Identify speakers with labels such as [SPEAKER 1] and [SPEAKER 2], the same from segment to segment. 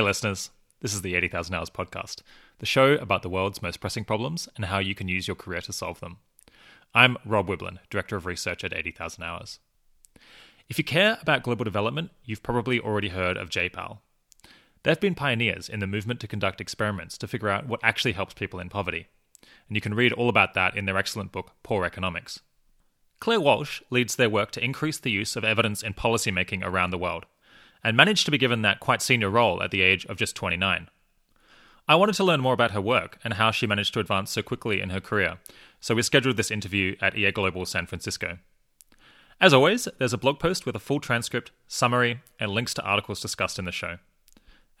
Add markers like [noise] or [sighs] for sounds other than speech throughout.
[SPEAKER 1] Hey, listeners. This is the 80,000 Hours Podcast, the show about the world's most pressing problems and how you can use your career to solve them. I'm Rob Wiblin, Director of Research at 80,000 Hours. If you care about global development, you've probably already heard of JPAL. They've been pioneers in the movement to conduct experiments to figure out what actually helps people in poverty. And you can read all about that in their excellent book, Poor Economics. Claire Walsh leads their work to increase the use of evidence in policymaking around the world and managed to be given that quite senior role at the age of just 29. I wanted to learn more about her work and how she managed to advance so quickly in her career, so we scheduled this interview at EA Global San Francisco. As always, there's a blog post with a full transcript, summary, and links to articles discussed in the show.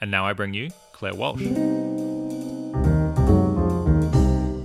[SPEAKER 1] And now I bring you Claire Walsh.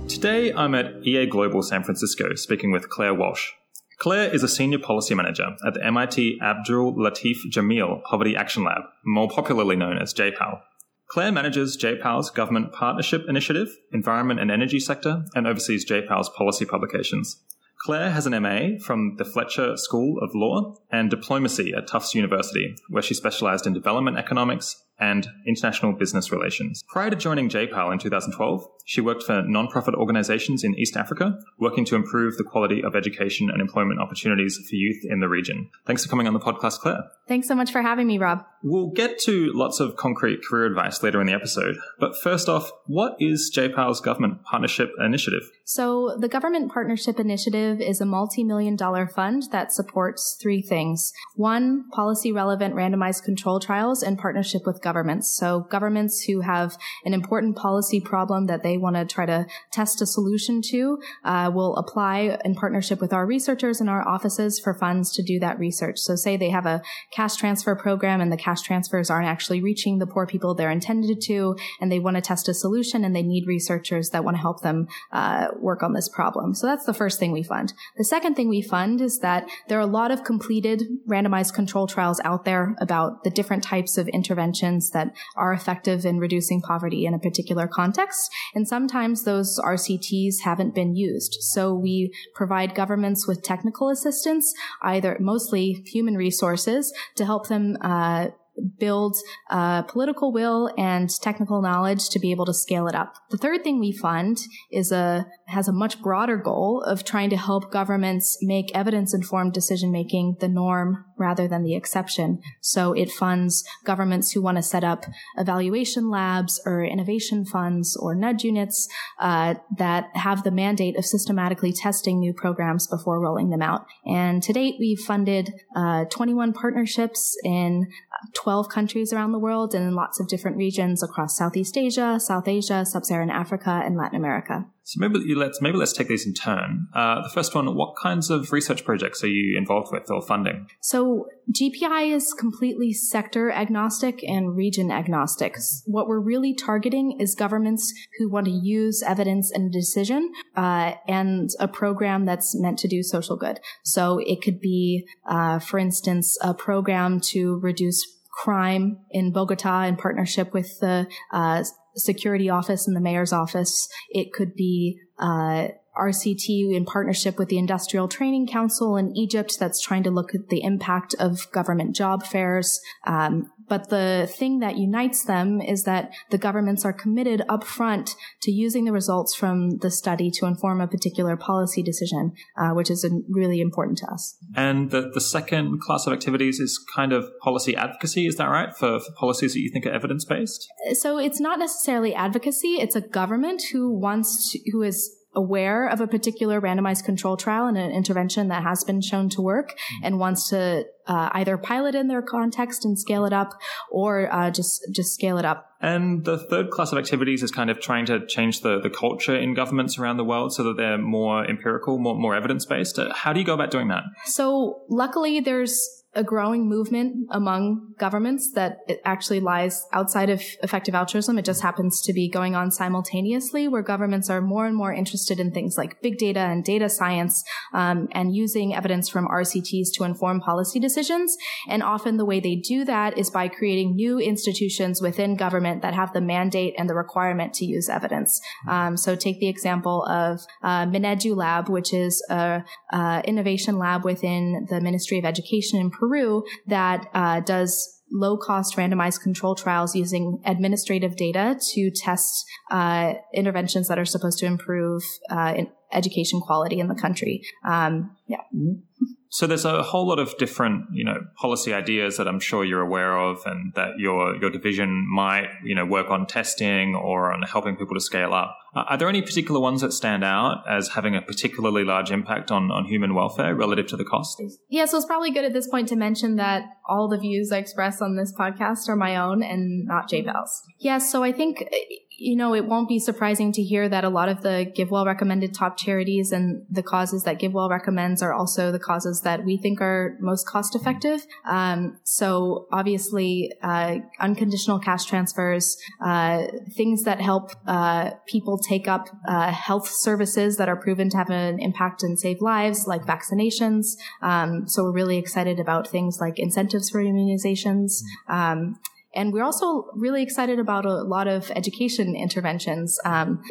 [SPEAKER 1] Today I'm at EA Global San Francisco speaking with Claire Walsh, Claire is a senior policy manager at the MIT Abdul Latif Jameel Poverty Action Lab, more popularly known as JPAL. Claire manages JPAL's government partnership initiative, environment and energy sector, and oversees JPAL's policy publications. Claire has an MA from the Fletcher School of Law and diplomacy at Tufts University, where she specialized in development economics, and international business relations. Prior to joining JPAL in 2012, she worked for nonprofit organizations in East Africa, working to improve the quality of education and employment opportunities for youth in the region. Thanks for coming on the podcast, Claire.
[SPEAKER 2] Thanks so much for having me, Rob.
[SPEAKER 1] We'll get to lots of concrete career advice later in the episode, but first off, what is JPAL's government partnership initiative?
[SPEAKER 2] So, the Government Partnership Initiative is a multi million dollar fund that supports three things. One, policy relevant randomized control trials in partnership with governments. So governments who have an important policy problem that they want to try to test a solution to uh, will apply in partnership with our researchers and our offices for funds to do that research. So say they have a cash transfer program and the cash transfers aren't actually reaching the poor people they're intended to, and they want to test a solution and they need researchers that want to help them uh, work on this problem. So that's the first thing we fund. The second thing we fund is that there are a lot of completed randomized control trials out there about the different types of interventions that are effective in reducing poverty in a particular context. And sometimes those RCTs haven't been used. So we provide governments with technical assistance, either mostly human resources to help them, uh, build uh, political will and technical knowledge to be able to scale it up. The third thing we fund is a has a much broader goal of trying to help governments make evidence informed decision making the norm rather than the exception. So it funds governments who want to set up evaluation labs or innovation funds or nudge units uh, that have the mandate of systematically testing new programs before rolling them out. And to date, we've funded uh, 21 partnerships in 12 countries around the world and in lots of different regions across Southeast Asia, South Asia, Sub-Saharan Africa, and Latin America.
[SPEAKER 1] So maybe let's maybe let's take these in turn. Uh, the first one: What kinds of research projects are you involved with or funding?
[SPEAKER 2] So GPI is completely sector agnostic and region agnostic. What we're really targeting is governments who want to use evidence in a decision uh, and a program that's meant to do social good. So it could be, uh, for instance, a program to reduce crime in Bogota in partnership with the uh, security office and the mayor's office. It could be uh, RCT in partnership with the Industrial Training Council in Egypt that's trying to look at the impact of government job fairs. Um, but the thing that unites them is that the governments are committed upfront to using the results from the study to inform a particular policy decision, uh, which is really important to us.
[SPEAKER 1] And the, the second class of activities is kind of policy advocacy, is that right? For, for policies that you think are evidence based?
[SPEAKER 2] So it's not necessarily advocacy. It's a government who wants to, who is aware of a particular randomized control trial and an intervention that has been shown to work and wants to uh, either pilot in their context and scale it up or uh, just just scale it up.
[SPEAKER 1] And the third class of activities is kind of trying to change the, the culture in governments around the world so that they're more empirical, more, more evidence based. How do you go about doing that?
[SPEAKER 2] So luckily there's a growing movement among governments that it actually lies outside of effective altruism. It just happens to be going on simultaneously, where governments are more and more interested in things like big data and data science, um, and using evidence from RCTs to inform policy decisions. And often the way they do that is by creating new institutions within government that have the mandate and the requirement to use evidence. Um, so take the example of uh, Minedu Lab, which is a, a innovation lab within the Ministry of Education and Peru that uh, does low cost randomized control trials using administrative data to test uh, interventions that are supposed to improve uh, education quality in the country. Um, yeah. Mm-hmm.
[SPEAKER 1] So there's a whole lot of different, you know, policy ideas that I'm sure you're aware of, and that your your division might, you know, work on testing or on helping people to scale up. Uh, are there any particular ones that stand out as having a particularly large impact on on human welfare relative to the cost?
[SPEAKER 2] Yeah, so it's probably good at this point to mention that all the views I express on this podcast are my own and not JPAL's. Yeah, so I think you know, it won't be surprising to hear that a lot of the GiveWell recommended top charities and the causes that GiveWell recommends are also the causes that we think are most cost effective. Um, so obviously, uh, unconditional cash transfers, uh, things that help uh, people take up uh, health services that are proven to have an impact and save lives, like vaccinations. Um, so we're really excited about things like incentives for immunizations. Um, and we're also really excited about a lot of education interventions. Um,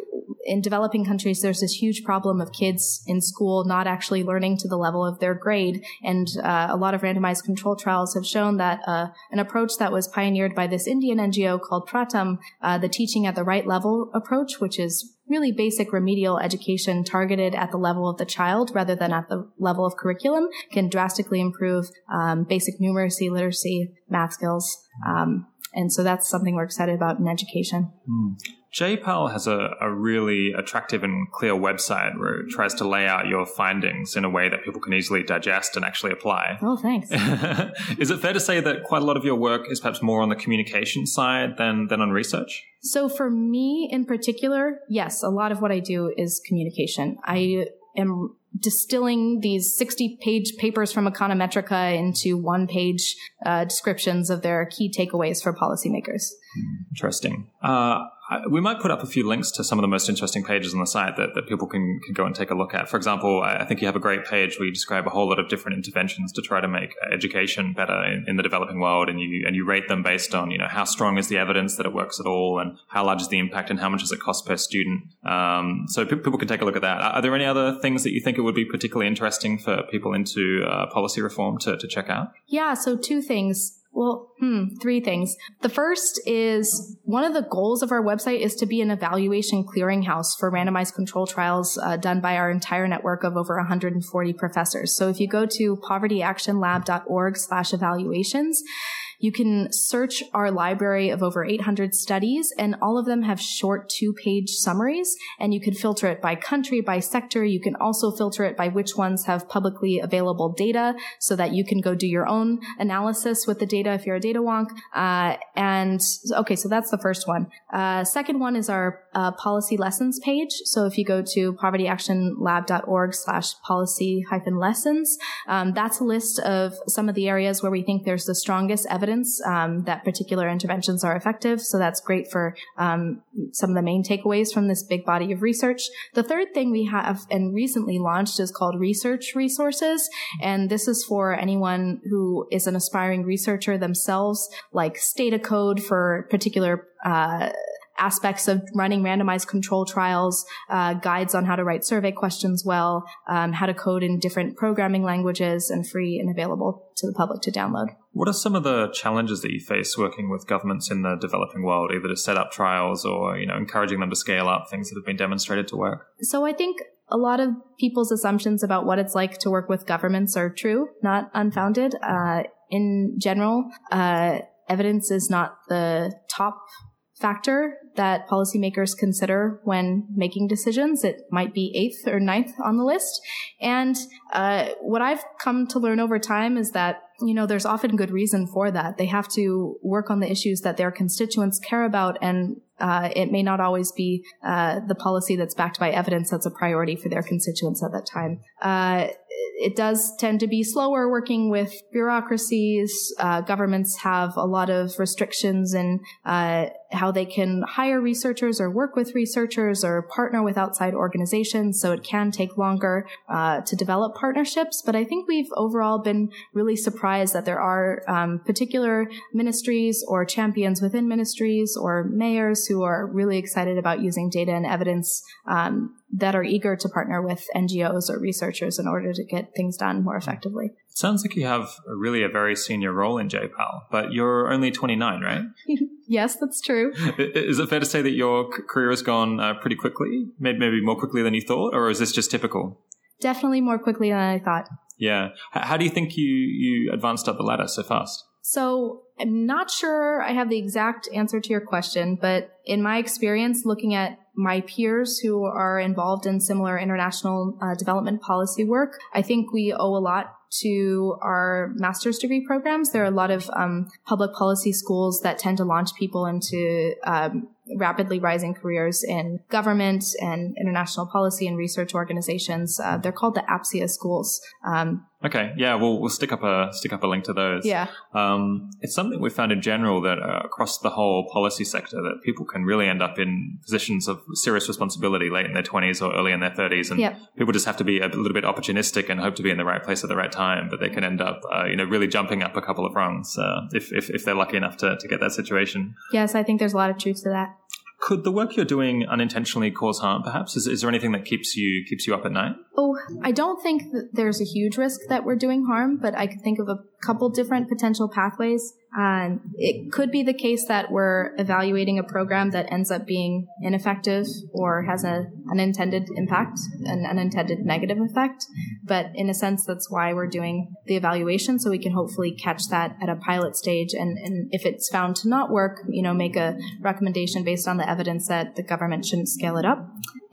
[SPEAKER 2] in developing countries, there's this huge problem of kids in school not actually learning to the level of their grade. And uh, a lot of randomized control trials have shown that uh, an approach that was pioneered by this Indian NGO called Pratham, uh, the teaching at the right level approach, which is really basic remedial education targeted at the level of the child rather than at the level of curriculum, can drastically improve um, basic numeracy, literacy, math skills. Um, and so that's something we're excited about in education.
[SPEAKER 1] Mm. JPAL has a, a, really attractive and clear website where it tries to lay out your findings in a way that people can easily digest and actually apply.
[SPEAKER 2] Oh, thanks. [laughs]
[SPEAKER 1] is it fair to say that quite a lot of your work is perhaps more on the communication side than, than on research?
[SPEAKER 2] So for me in particular, yes, a lot of what I do is communication. I am distilling these 60 page papers from Econometrica into one page uh, descriptions of their key takeaways for policymakers.
[SPEAKER 1] Interesting. Uh, we might put up a few links to some of the most interesting pages on the site that, that people can, can go and take a look at. For example, I think you have a great page where you describe a whole lot of different interventions to try to make education better in, in, the developing world, and you and you rate them based on you know how strong is the evidence that it works at all, and how large is the impact, and how much does it cost per student. Um, so people can take a look at that. Are there any other things that you think it would be particularly interesting for people into uh, policy reform to, to check out?
[SPEAKER 2] Yeah, so two things. Well, hmm, three things. The first is one of the goals of our website is to be an evaluation clearinghouse for randomized control trials uh, done by our entire network of over 140 professors. So if you go to povertyactionlab.org slash evaluations, you can search our library of over 800 studies and all of them have short two page summaries and you can filter it by country, by sector. You can also filter it by which ones have publicly available data so that you can go do your own analysis with the data if you're a data wonk. Uh, and okay, so that's the first one. Uh, second one is our uh, policy lessons page. So if you go to povertyactionlab.org slash policy hyphen lessons, um, that's a list of some of the areas where we think there's the strongest evidence evidence um, that particular interventions are effective. So that's great for um, some of the main takeaways from this big body of research. The third thing we have and recently launched is called Research Resources. And this is for anyone who is an aspiring researcher themselves, like Stata Code for particular uh, aspects of running randomized control trials, uh, guides on how to write survey questions well, um, how to code in different programming languages, and free and available to the public to download.
[SPEAKER 1] What are some of the challenges that you face working with governments in the developing world, either to set up trials or you know encouraging them to scale up things that have been demonstrated to work?
[SPEAKER 2] So I think a lot of people's assumptions about what it's like to work with governments are true, not unfounded. Uh, in general, uh, evidence is not the top factor that policymakers consider when making decisions. It might be eighth or ninth on the list. And uh, what I've come to learn over time is that you know there's often good reason for that. They have to work on the issues that their constituents care about, and uh, it may not always be uh, the policy that's backed by evidence that's a priority for their constituents at that time. Uh, it does tend to be slower working with bureaucracies. Uh, governments have a lot of restrictions in uh, how they can hire researchers or work with researchers or partner with outside organizations. So it can take longer uh, to develop partnerships. But I think we've overall been really surprised that there are um, particular ministries or champions within ministries or mayors who are really excited about using data and evidence um, that are eager to partner with NGOs or researchers in order to get things done more effectively.
[SPEAKER 1] Sounds like you have really a very senior role in JPAL, but you're only 29, right? [laughs]
[SPEAKER 2] yes, that's true.
[SPEAKER 1] Is it fair to say that your career has gone uh, pretty quickly, maybe more quickly than you thought, or is this just typical?
[SPEAKER 2] Definitely more quickly than I thought.
[SPEAKER 1] Yeah. How do you think you, you advanced up the ladder so fast?
[SPEAKER 2] So I'm not sure I have the exact answer to your question, but in my experience looking at my peers who are involved in similar international uh, development policy work, I think we owe a lot to our master's degree programs. There are a lot of um, public policy schools that tend to launch people into um, rapidly rising careers in government and international policy and research organizations. Uh, they're called the APSIA schools. Um,
[SPEAKER 1] okay, yeah, we'll we'll stick up a stick up a link to those.
[SPEAKER 2] Yeah,
[SPEAKER 1] um, it's something we found in general that uh, across the whole policy sector that people can really end up in positions of serious responsibility late in their twenties or early in their thirties, and
[SPEAKER 2] yep.
[SPEAKER 1] people just have to be a little bit opportunistic and hope to be in the right place at the right time. But they can end up, uh, you know, really jumping up a couple of rungs uh, if, if if they're lucky enough to to get that situation.
[SPEAKER 2] Yes, I think there's a lot of truth to that.
[SPEAKER 1] Could the work you're doing unintentionally cause harm? Perhaps is, is there anything that keeps you keeps you up at night?
[SPEAKER 2] Oh, I don't think that there's a huge risk that we're doing harm, but I could think of a couple different potential pathways. Um, it could be the case that we're evaluating a program that ends up being ineffective or has an unintended impact, an unintended negative effect. But in a sense, that's why we're doing the evaluation, so we can hopefully catch that at a pilot stage. And, and if it's found to not work, you know, make a recommendation based on the evidence that the government shouldn't scale it up.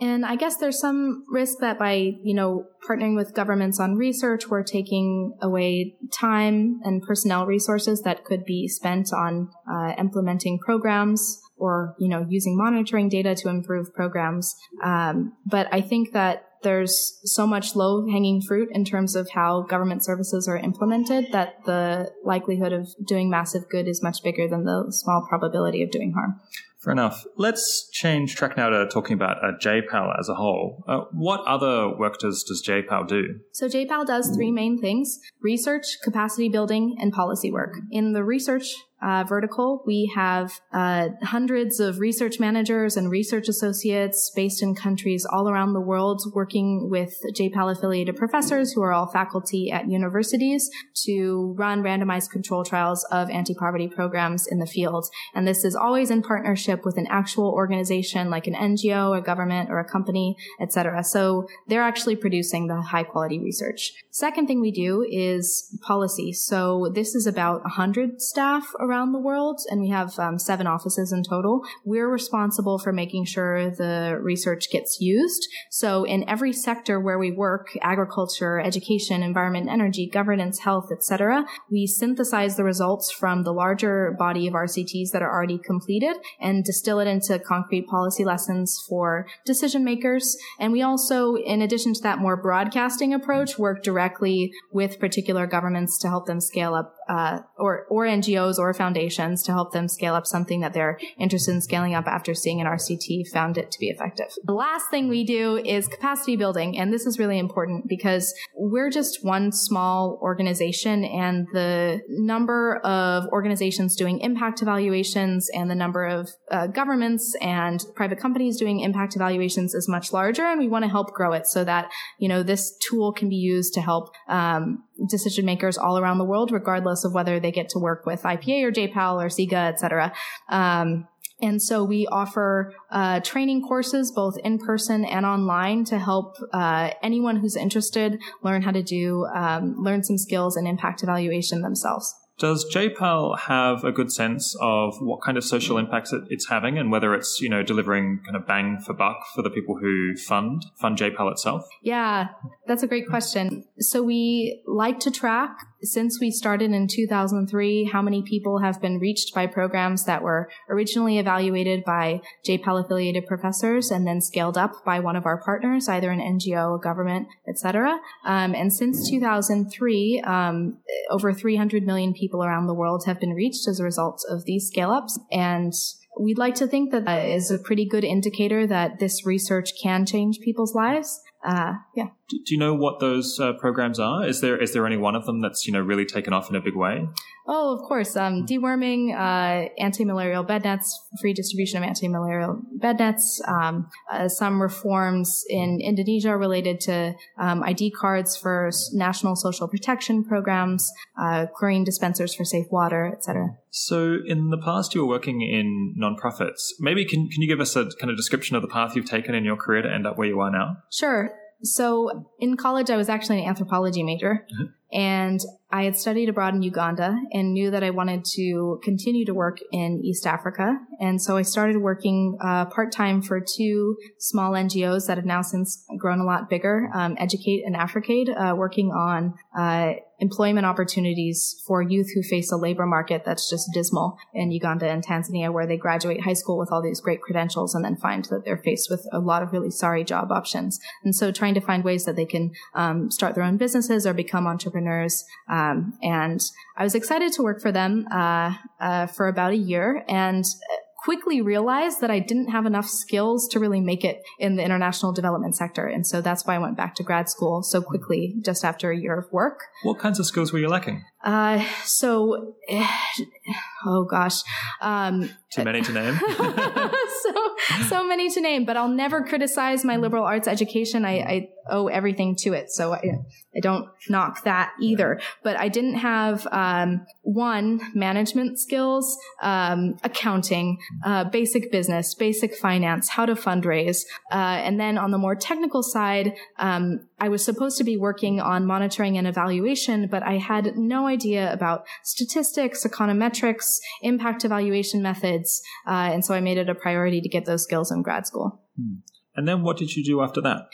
[SPEAKER 2] And I guess there's some risk that by, you know, partnering with governments on research, we're taking away time and personnel resources that could be spent on uh, implementing programs or, you know, using monitoring data to improve programs. Um, but I think that there's so much low hanging fruit in terms of how government services are implemented that the likelihood of doing massive good is much bigger than the small probability of doing harm.
[SPEAKER 1] Fair enough. Let's change track now to talking about uh, JPAL as a whole. Uh, what other work does, does JPAL do?
[SPEAKER 2] So JPAL does three main things research, capacity building, and policy work. In the research uh, vertical, we have uh, hundreds of research managers and research associates based in countries all around the world working with JPAL affiliated professors who are all faculty at universities to run randomized control trials of anti-poverty programs in the field. And this is always in partnership with an actual organization like an NGO, a government, or a company, etc. So they're actually producing the high quality research. Second thing we do is policy. So this is about 100 staff around around the world, and we have um, seven offices in total. We're responsible for making sure the research gets used. So in every sector where we work, agriculture, education, environment, energy, governance, health, etc., we synthesize the results from the larger body of RCTs that are already completed and distill it into concrete policy lessons for decision makers. And we also, in addition to that more broadcasting approach, work directly with particular governments to help them scale up uh, or or NGOs or foundations to help them scale up something that they're interested in scaling up after seeing an RCT found it to be effective. The last thing we do is capacity building, and this is really important because we're just one small organization, and the number of organizations doing impact evaluations and the number of uh, governments and private companies doing impact evaluations is much larger, and we want to help grow it so that you know this tool can be used to help um, decision makers all around the world, regardless of whether they get to work with IPA or JPAL or CEGA, et cetera. Um, and so we offer uh, training courses both in person and online to help uh, anyone who's interested learn how to do um, learn some skills in impact evaluation themselves.
[SPEAKER 1] Does JPAL have a good sense of what kind of social impacts it's having and whether it's, you know, delivering kind of bang for buck for the people who fund, fund JPAL itself?
[SPEAKER 2] Yeah, that's a great question. So we like to track since we started in 2003, how many people have been reached by programs that were originally evaluated by JPAL affiliated professors and then scaled up by one of our partners, either an NGO, a government, etc. Um, and since 2003, um, over 300 million people around the world have been reached as a result of these scale ups. And we'd like to think that, that is a pretty good indicator that this research can change people's lives. Uh, yeah.
[SPEAKER 1] Do you know what those uh, programs are? Is there is there any one of them that's you know really taken off in a big way?
[SPEAKER 2] Oh, of course. Um, deworming, uh, anti-malarial bed nets, free distribution of anti-malarial bed nets, um, uh, some reforms in Indonesia related to um, ID cards for national social protection programs, uh, chlorine dispensers for safe water, etc.
[SPEAKER 1] So, in the past, you were working in nonprofits. Maybe can can you give us a kind of description of the path you've taken in your career to end up where you are now?
[SPEAKER 2] Sure. So in college, I was actually an anthropology major. Mm-hmm. And I had studied abroad in Uganda and knew that I wanted to continue to work in East Africa. And so I started working uh, part time for two small NGOs that have now since grown a lot bigger, um, Educate and AfricAid, uh, working on uh, employment opportunities for youth who face a labor market that's just dismal in Uganda and Tanzania, where they graduate high school with all these great credentials and then find that they're faced with a lot of really sorry job options. And so trying to find ways that they can um, start their own businesses or become entrepreneurs. Um, and I was excited to work for them uh, uh, for about a year and quickly realized that I didn't have enough skills to really make it in the international development sector. And so that's why I went back to grad school so quickly just after a year of work.
[SPEAKER 1] What kinds of skills were you lacking?
[SPEAKER 2] Uh, so, [sighs] oh gosh. Um,
[SPEAKER 1] Too many to name. [laughs]
[SPEAKER 2] so, so many to name, but I'll never criticize my liberal arts education. I, I owe everything to it. So I, I don't knock that either, but I didn't have, um, one, management skills, um, accounting, uh, basic business, basic finance, how to fundraise. Uh, and then on the more technical side, um, I was supposed to be working on monitoring and evaluation, but I had no idea about statistics, econometrics, impact evaluation methods. Uh, and so I made it a priority to get those skills in grad school.
[SPEAKER 1] Hmm. And then what did you do after that?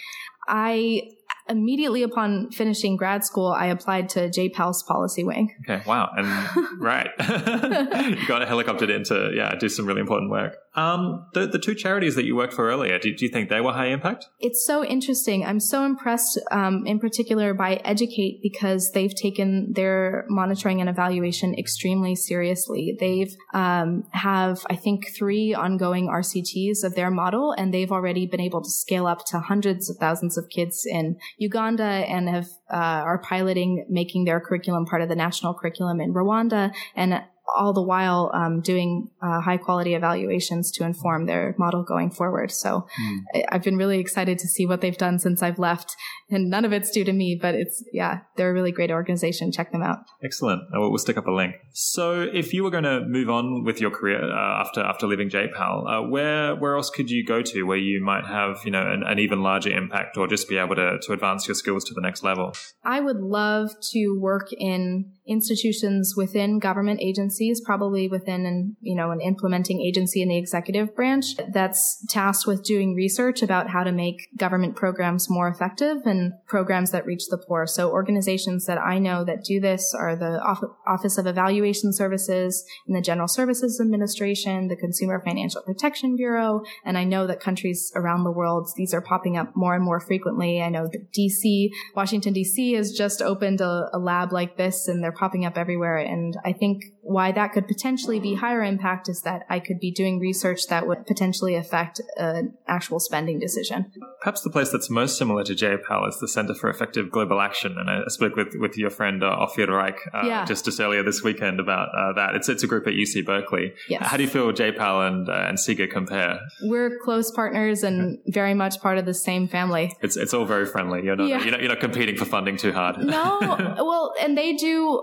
[SPEAKER 2] I immediately upon finishing grad school, I applied to JPAL's policy wing.
[SPEAKER 1] Okay, wow. And [laughs] right. [laughs] you got helicoptered in to, yeah, do some really important work. Um, the, the two charities that you worked for earlier, do, do you think they were high impact?
[SPEAKER 2] It's so interesting. I'm so impressed, um, in particular by Educate because they've taken their monitoring and evaluation extremely seriously. They've, um, have, I think, three ongoing RCTs of their model, and they've already been able to scale up to hundreds of thousands of kids in Uganda and have, uh, are piloting making their curriculum part of the national curriculum in Rwanda and all the while um, doing uh, high quality evaluations to inform their model going forward. So mm. I've been really excited to see what they've done since I've left, and none of it's due to me, but it's yeah, they're a really great organization. Check them out.
[SPEAKER 1] Excellent. We'll stick up a link. So if you were going to move on with your career uh, after after leaving JPAL, uh, where where else could you go to where you might have you know an, an even larger impact or just be able to to advance your skills to the next level?
[SPEAKER 2] I would love to work in institutions within government agencies, probably within an, you know, an implementing agency in the executive branch that's tasked with doing research about how to make government programs more effective and programs that reach the poor. So organizations that I know that do this are the Office of Evaluation Services and the General Services Administration, the Consumer Financial Protection Bureau. And I know that countries around the world, these are popping up more and more frequently. I know that DC, Washington DC has just opened a, a lab like this and they're popping up everywhere. And I think why that could potentially be higher impact is that I could be doing research that would potentially affect an actual spending decision.
[SPEAKER 1] Perhaps the place that's most similar to JPAL is the Center for Effective Global Action. And I spoke with, with your friend uh, Ofir Reich uh, yeah. just, just earlier this weekend about uh, that. It's, it's a group at UC Berkeley. Yes. How do you feel JPAL and, uh, and CEGA compare?
[SPEAKER 2] We're close partners and very much part of the same family.
[SPEAKER 1] It's, it's all very friendly. You're not, yeah. you're, not, you're not competing for funding too hard.
[SPEAKER 2] no. [laughs] Well, and they do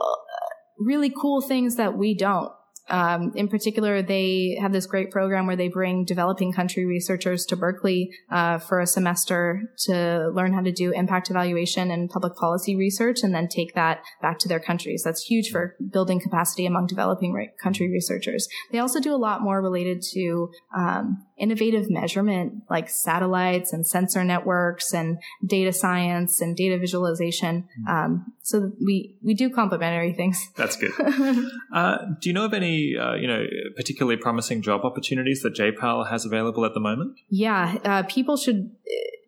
[SPEAKER 2] really cool things that we don't. Um, in particular, they have this great program where they bring developing country researchers to Berkeley uh, for a semester to learn how to do impact evaluation and public policy research, and then take that back to their countries. That's huge for building capacity among developing re- country researchers. They also do a lot more related to um, innovative measurement like satellites and sensor networks and data science and data visualization. Mm-hmm. Um, so we, we do complementary things.
[SPEAKER 1] That's good. [laughs] uh, do you know of any, uh, you know, particularly promising job opportunities that JPAL has available at the moment?
[SPEAKER 2] Yeah. Uh, people should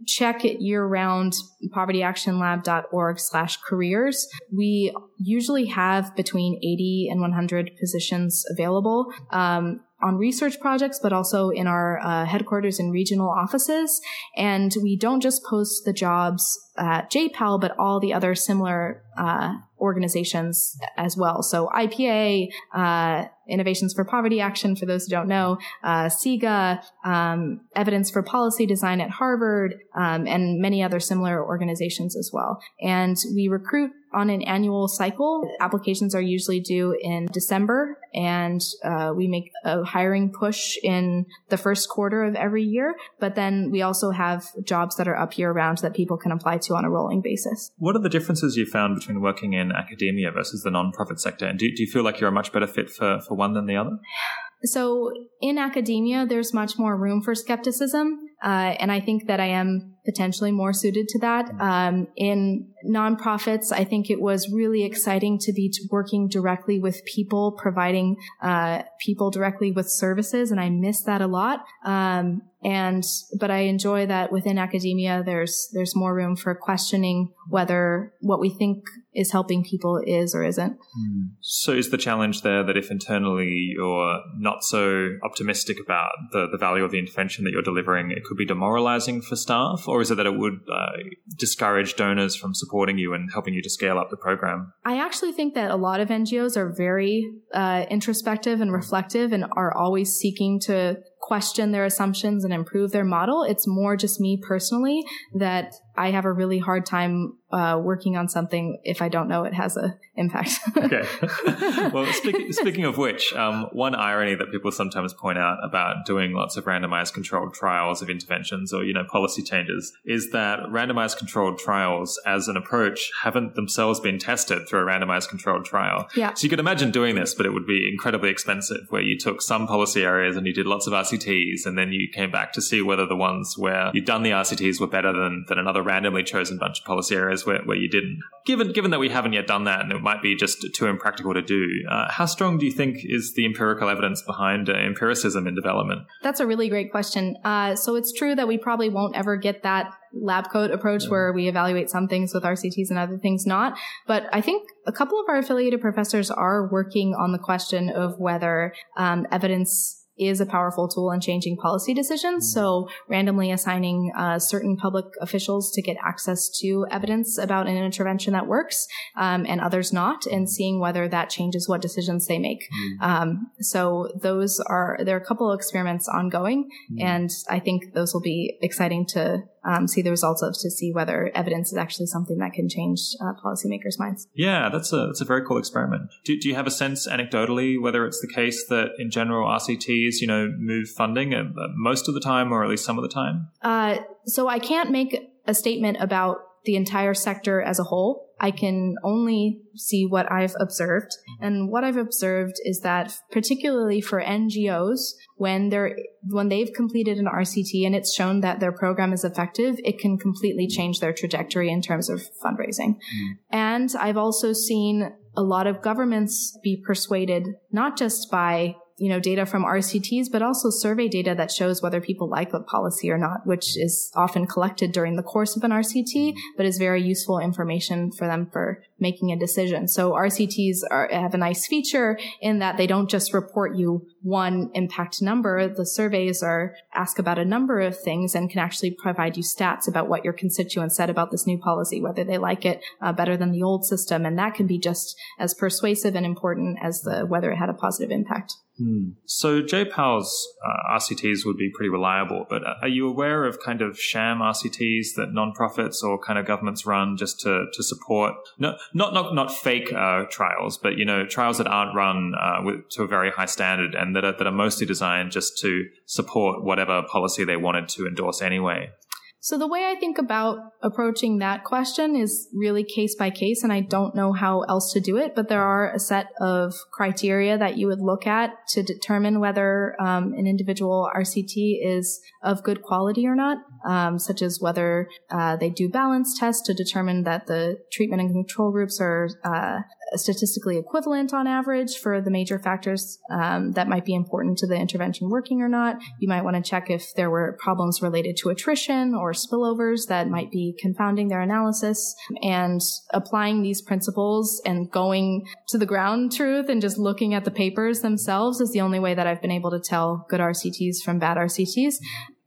[SPEAKER 2] check it year round povertyactionlab.org slash careers. We usually have between 80 and 100 positions available. Um, on research projects, but also in our uh, headquarters and regional offices. And we don't just post the jobs at JPAL, but all the other similar uh, organizations as well. So IPA, uh, Innovations for Poverty Action, for those who don't know, uh, CEGA, um, Evidence for Policy Design at Harvard, um, and many other similar organizations as well. And we recruit on an annual cycle. Applications are usually due in December, and uh, we make a hiring push in the first quarter of every year. But then we also have jobs that are up year round that people can apply to on a rolling basis.
[SPEAKER 1] What are the differences you found between working in academia versus the nonprofit sector? And do, do you feel like you're a much better fit for, for one than the other?
[SPEAKER 2] So in academia, there's much more room for skepticism. Uh, and I think that I am potentially more suited to that. Mm-hmm. Um, in nonprofits, I think it was really exciting to be working directly with people, providing uh, people directly with services, and I miss that a lot. Um, and but I enjoy that within academia. There's there's more room for questioning whether what we think is helping people is or isn't. Hmm.
[SPEAKER 1] So is the challenge there that if internally you're not so optimistic about the, the value of the intervention that you're delivering, it could be demoralizing for staff, or is it that it would uh, discourage donors from supporting you and helping you to scale up the program?
[SPEAKER 2] I actually think that a lot of NGOs are very uh, introspective and reflective and are always seeking to question their assumptions and improve their model. It's more just me personally that I have a really hard time uh, working on something if I don't know it has an impact. [laughs]
[SPEAKER 1] okay. [laughs] well, speak, speaking of which, um, one irony that people sometimes point out about doing lots of randomized controlled trials of interventions or you know policy changes is that randomized controlled trials as an approach haven't themselves been tested through a randomized controlled trial.
[SPEAKER 2] Yeah.
[SPEAKER 1] So you could imagine doing this, but it would be incredibly expensive, where you took some policy areas and you did lots of RCTs, and then you came back to see whether the ones where you'd done the RCTs were better than than another randomly chosen bunch of policy areas where, where you didn't. Given given that we haven't yet done that, and it might be just too impractical to do, uh, how strong do you think is the empirical evidence behind uh, empiricism in development?
[SPEAKER 2] That's a really great question. Uh, so it's true that we probably won't ever get that lab coat approach yeah. where we evaluate some things with RCTs and other things not. But I think a couple of our affiliated professors are working on the question of whether um, evidence is a powerful tool in changing policy decisions. Mm-hmm. So randomly assigning uh, certain public officials to get access to evidence about an intervention that works um, and others not, and seeing whether that changes what decisions they make. Mm. Um, so those are there are a couple of experiments ongoing, and I think those will be exciting to um, see the results of to see whether evidence is actually something that can change uh, policymakers' minds.
[SPEAKER 1] Yeah, that's a that's a very cool experiment. Do, do you have a sense anecdotally whether it's the case that in general RCTs, you know, move funding uh, most of the time or at least some of the time?
[SPEAKER 2] Uh, so I can't make a statement about the entire sector as a whole. I can only see what I've observed. And what I've observed is that particularly for NGOs, when they're, when they've completed an RCT and it's shown that their program is effective, it can completely change their trajectory in terms of fundraising. Mm. And I've also seen a lot of governments be persuaded, not just by you know, data from RCTs, but also survey data that shows whether people like a policy or not, which is often collected during the course of an RCT, but is very useful information for them for making a decision. So RCTs are, have a nice feature in that they don't just report you one impact number. The surveys are ask about a number of things and can actually provide you stats about what your constituents said about this new policy, whether they like it uh, better than the old system. And that can be just as persuasive and important as the whether it had a positive impact.
[SPEAKER 1] Hmm. So JPAL's uh, RCTs would be pretty reliable, but are you aware of kind of sham RCTs that nonprofits or kind of governments run just to, to support no, not not not fake uh, trials, but you know trials that aren't run uh, with, to a very high standard and that are, that are mostly designed just to support whatever policy they wanted to endorse anyway?
[SPEAKER 2] So the way I think about approaching that question is really case by case, and I don't know how else to do it, but there are a set of criteria that you would look at to determine whether um, an individual RCT is of good quality or not, um, such as whether uh, they do balance tests to determine that the treatment and control groups are uh, statistically equivalent on average for the major factors um, that might be important to the intervention working or not. You might want to check if there were problems related to attrition or spillovers that might be confounding their analysis. And applying these principles and going to the ground truth and just looking at the papers themselves is the only way that I've been able to tell good RCTs from bad RCTs.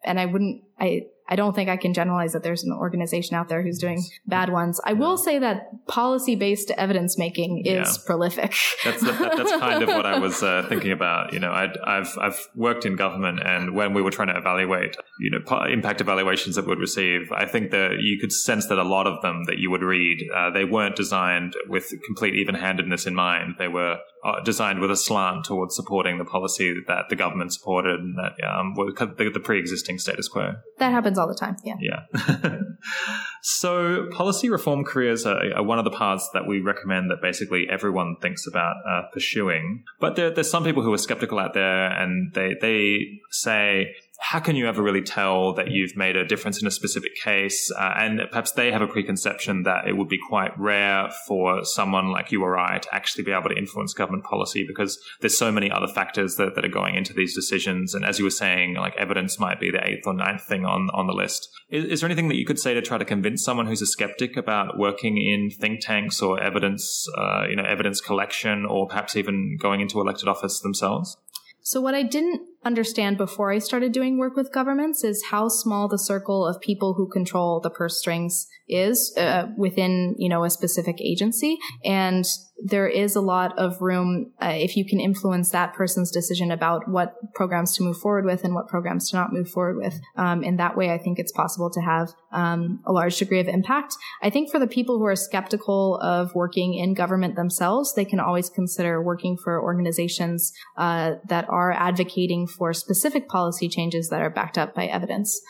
[SPEAKER 2] And I wouldn't, I, I don't think I can generalize that there's an organization out there who's doing bad ones. I will say that policy based evidence making is yeah. prolific. [laughs]
[SPEAKER 1] That's, that, that's kind of what I was uh, thinking about. You know, i have I've worked in government, and when we were trying to evaluate, you know, impact evaluations that we would receive, I think that you could sense that a lot of them that you would read, uh, they weren't designed with complete even handedness in mind. They were uh, designed with a slant towards supporting the policy that the government supported and that um, the, the pre-existing status quo.
[SPEAKER 2] That happens all the time. Yeah.
[SPEAKER 1] Yeah. [laughs] so policy reform careers are, are, one of the paths that we recommend that basically everyone thinks about uh, pursuing. But there, there's some people who are skeptical out there, and they they say how can you ever really tell that you've made a difference in a specific case? Uh, and perhaps they have a preconception that it would be quite rare for someone like you or I to actually be able to influence government policy because there's so many other factors that, that are going into these decisions. And as you were saying, like evidence might be the eighth or ninth thing on, on the list. Is, is there anything that you could say to try to convince someone who's a skeptic about working in think tanks or evidence, uh, you know, evidence collection or perhaps even going into elected office themselves?
[SPEAKER 2] So what I didn't understand before I started doing work with governments is how small the circle of people who control the purse strings is uh, within, you know, a specific agency. And there is a lot of room uh, if you can influence that person's decision about what programs to move forward with and what programs to not move forward with. Um, in that way, I think it's possible to have um, a large degree of impact. I think for the people who are skeptical of working in government themselves, they can always consider working for organizations uh, that are advocating for specific policy changes that are backed up by evidence.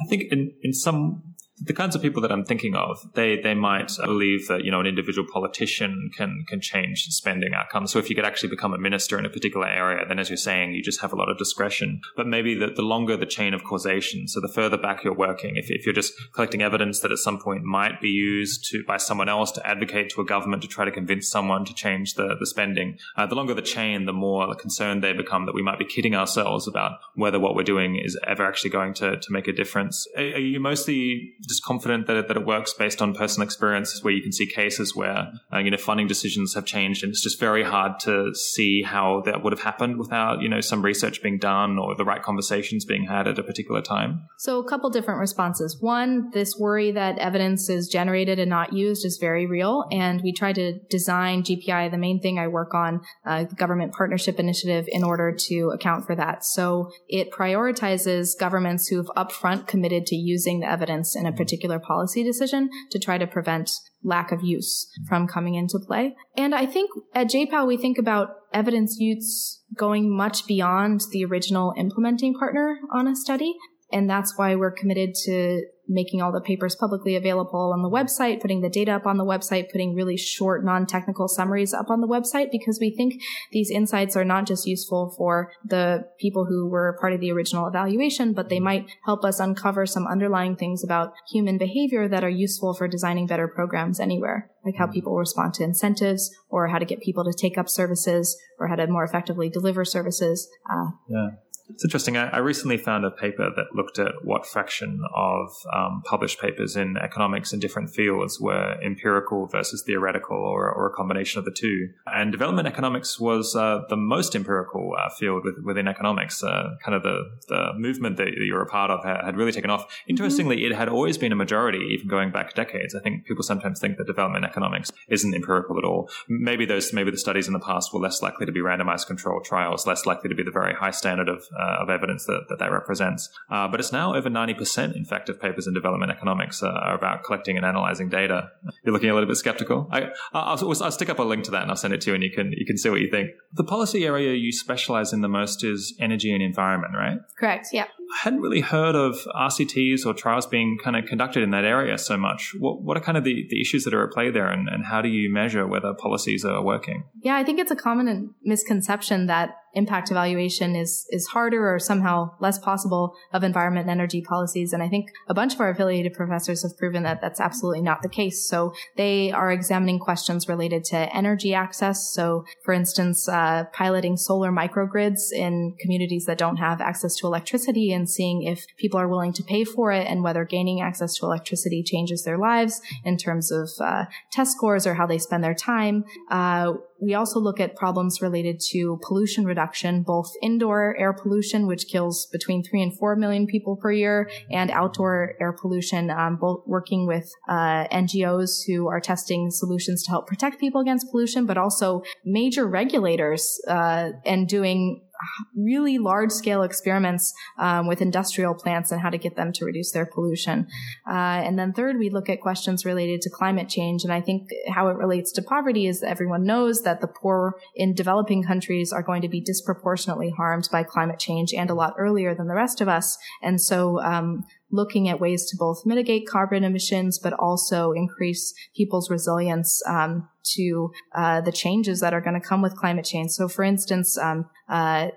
[SPEAKER 1] I think in, in some the kinds of people that I'm thinking of, they they might believe that you know an individual politician can can change spending outcomes. So if you could actually become a minister in a particular area, then as you're saying, you just have a lot of discretion. But maybe the, the longer the chain of causation, so the further back you're working, if, if you're just collecting evidence that at some point might be used to by someone else to advocate to a government to try to convince someone to change the the spending, uh, the longer the chain, the more concerned they become that we might be kidding ourselves about whether what we're doing is ever actually going to to make a difference. Are, are you mostly just confident that it, that it works based on personal experiences where you can see cases where uh, you know funding decisions have changed and it's just very hard to see how that would have happened without you know some research being done or the right conversations being had at a particular time.
[SPEAKER 2] So a couple different responses. One this worry that evidence is generated and not used is very real and we try to design gpi the main thing i work on uh, government partnership initiative in order to account for that. So it prioritizes governments who've upfront committed to using the evidence in a particular policy decision to try to prevent lack of use mm-hmm. from coming into play. And I think at JPAL, we think about evidence use going much beyond the original implementing partner on a study. And that's why we're committed to making all the papers publicly available on the website, putting the data up on the website, putting really short, non-technical summaries up on the website, because we think these insights are not just useful for the people who were part of the original evaluation, but they might help us uncover some underlying things about human behavior that are useful for designing better programs anywhere, like how people respond to incentives or how to get people to take up services or how to more effectively deliver services.
[SPEAKER 1] Uh, yeah. It's interesting. I, I, recently found a paper that looked at what fraction of um, published papers in economics in different fields were empirical versus theoretical or, or a combination of the two. And development economics was uh, the most empirical uh, field with, within economics. Uh, kind of the, the movement that you're a part of had, had really taken off. Interestingly, mm-hmm. it had always been a majority, even going back decades. I think people sometimes think that development economics isn't empirical at all. Maybe those, maybe the studies in the past were less likely to be randomized controlled trials, less likely to be the very high standard of uh, of evidence that that, that represents. Uh, but it's now over 90%, in fact, of papers in development economics are about collecting and analyzing data. You're looking a little bit skeptical. I, I'll, I'll, stick up a link to that and I'll send it to you and you can, you can see what you think. The policy area you specialize in the most is energy and environment, right?
[SPEAKER 2] Correct. Yeah.
[SPEAKER 1] Hadn't really heard of RCTs or trials being kind of conducted in that area so much. What, what are kind of the, the issues that are at play there, and, and how do you measure whether policies are working?
[SPEAKER 2] Yeah, I think it's a common misconception that impact evaluation is is harder or somehow less possible of environment and energy policies. And I think a bunch of our affiliated professors have proven that that's absolutely not the case. So they are examining questions related to energy access. So, for instance, uh, piloting solar microgrids in communities that don't have access to electricity and seeing if people are willing to pay for it and whether gaining access to electricity changes their lives in terms of uh, test scores or how they spend their time. Uh, we also look at problems related to pollution reduction, both indoor air pollution, which kills between three and four million people per year, and outdoor air pollution, um, both working with uh, NGOs who are testing solutions to help protect people against pollution, but also major regulators uh, and doing really large scale experiments um, with industrial plants and how to get them to reduce their pollution. Uh, and then third, we look at questions related to climate change. And I think how it relates to poverty is that everyone knows that the poor in developing countries are going to be disproportionately harmed by climate change and a lot earlier than the rest of us. And so um, looking at ways to both mitigate carbon emissions, but also increase people's resilience um, to uh, the changes that are going to come with climate change. So, for instance, um, uh,